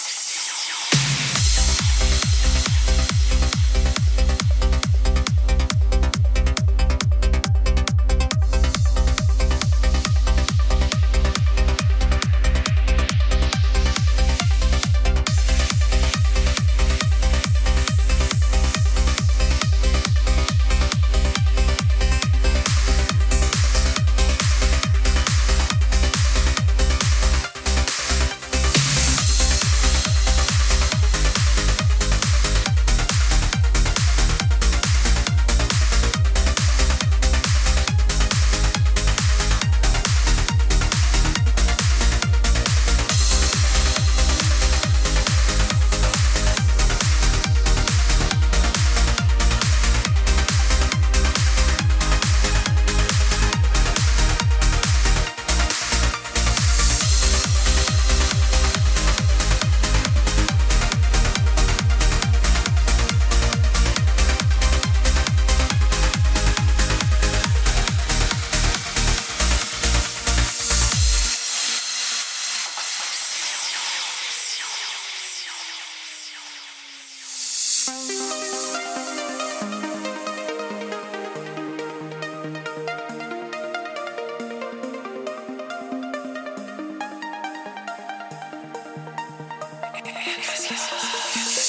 Radio. Yes, yes, yes.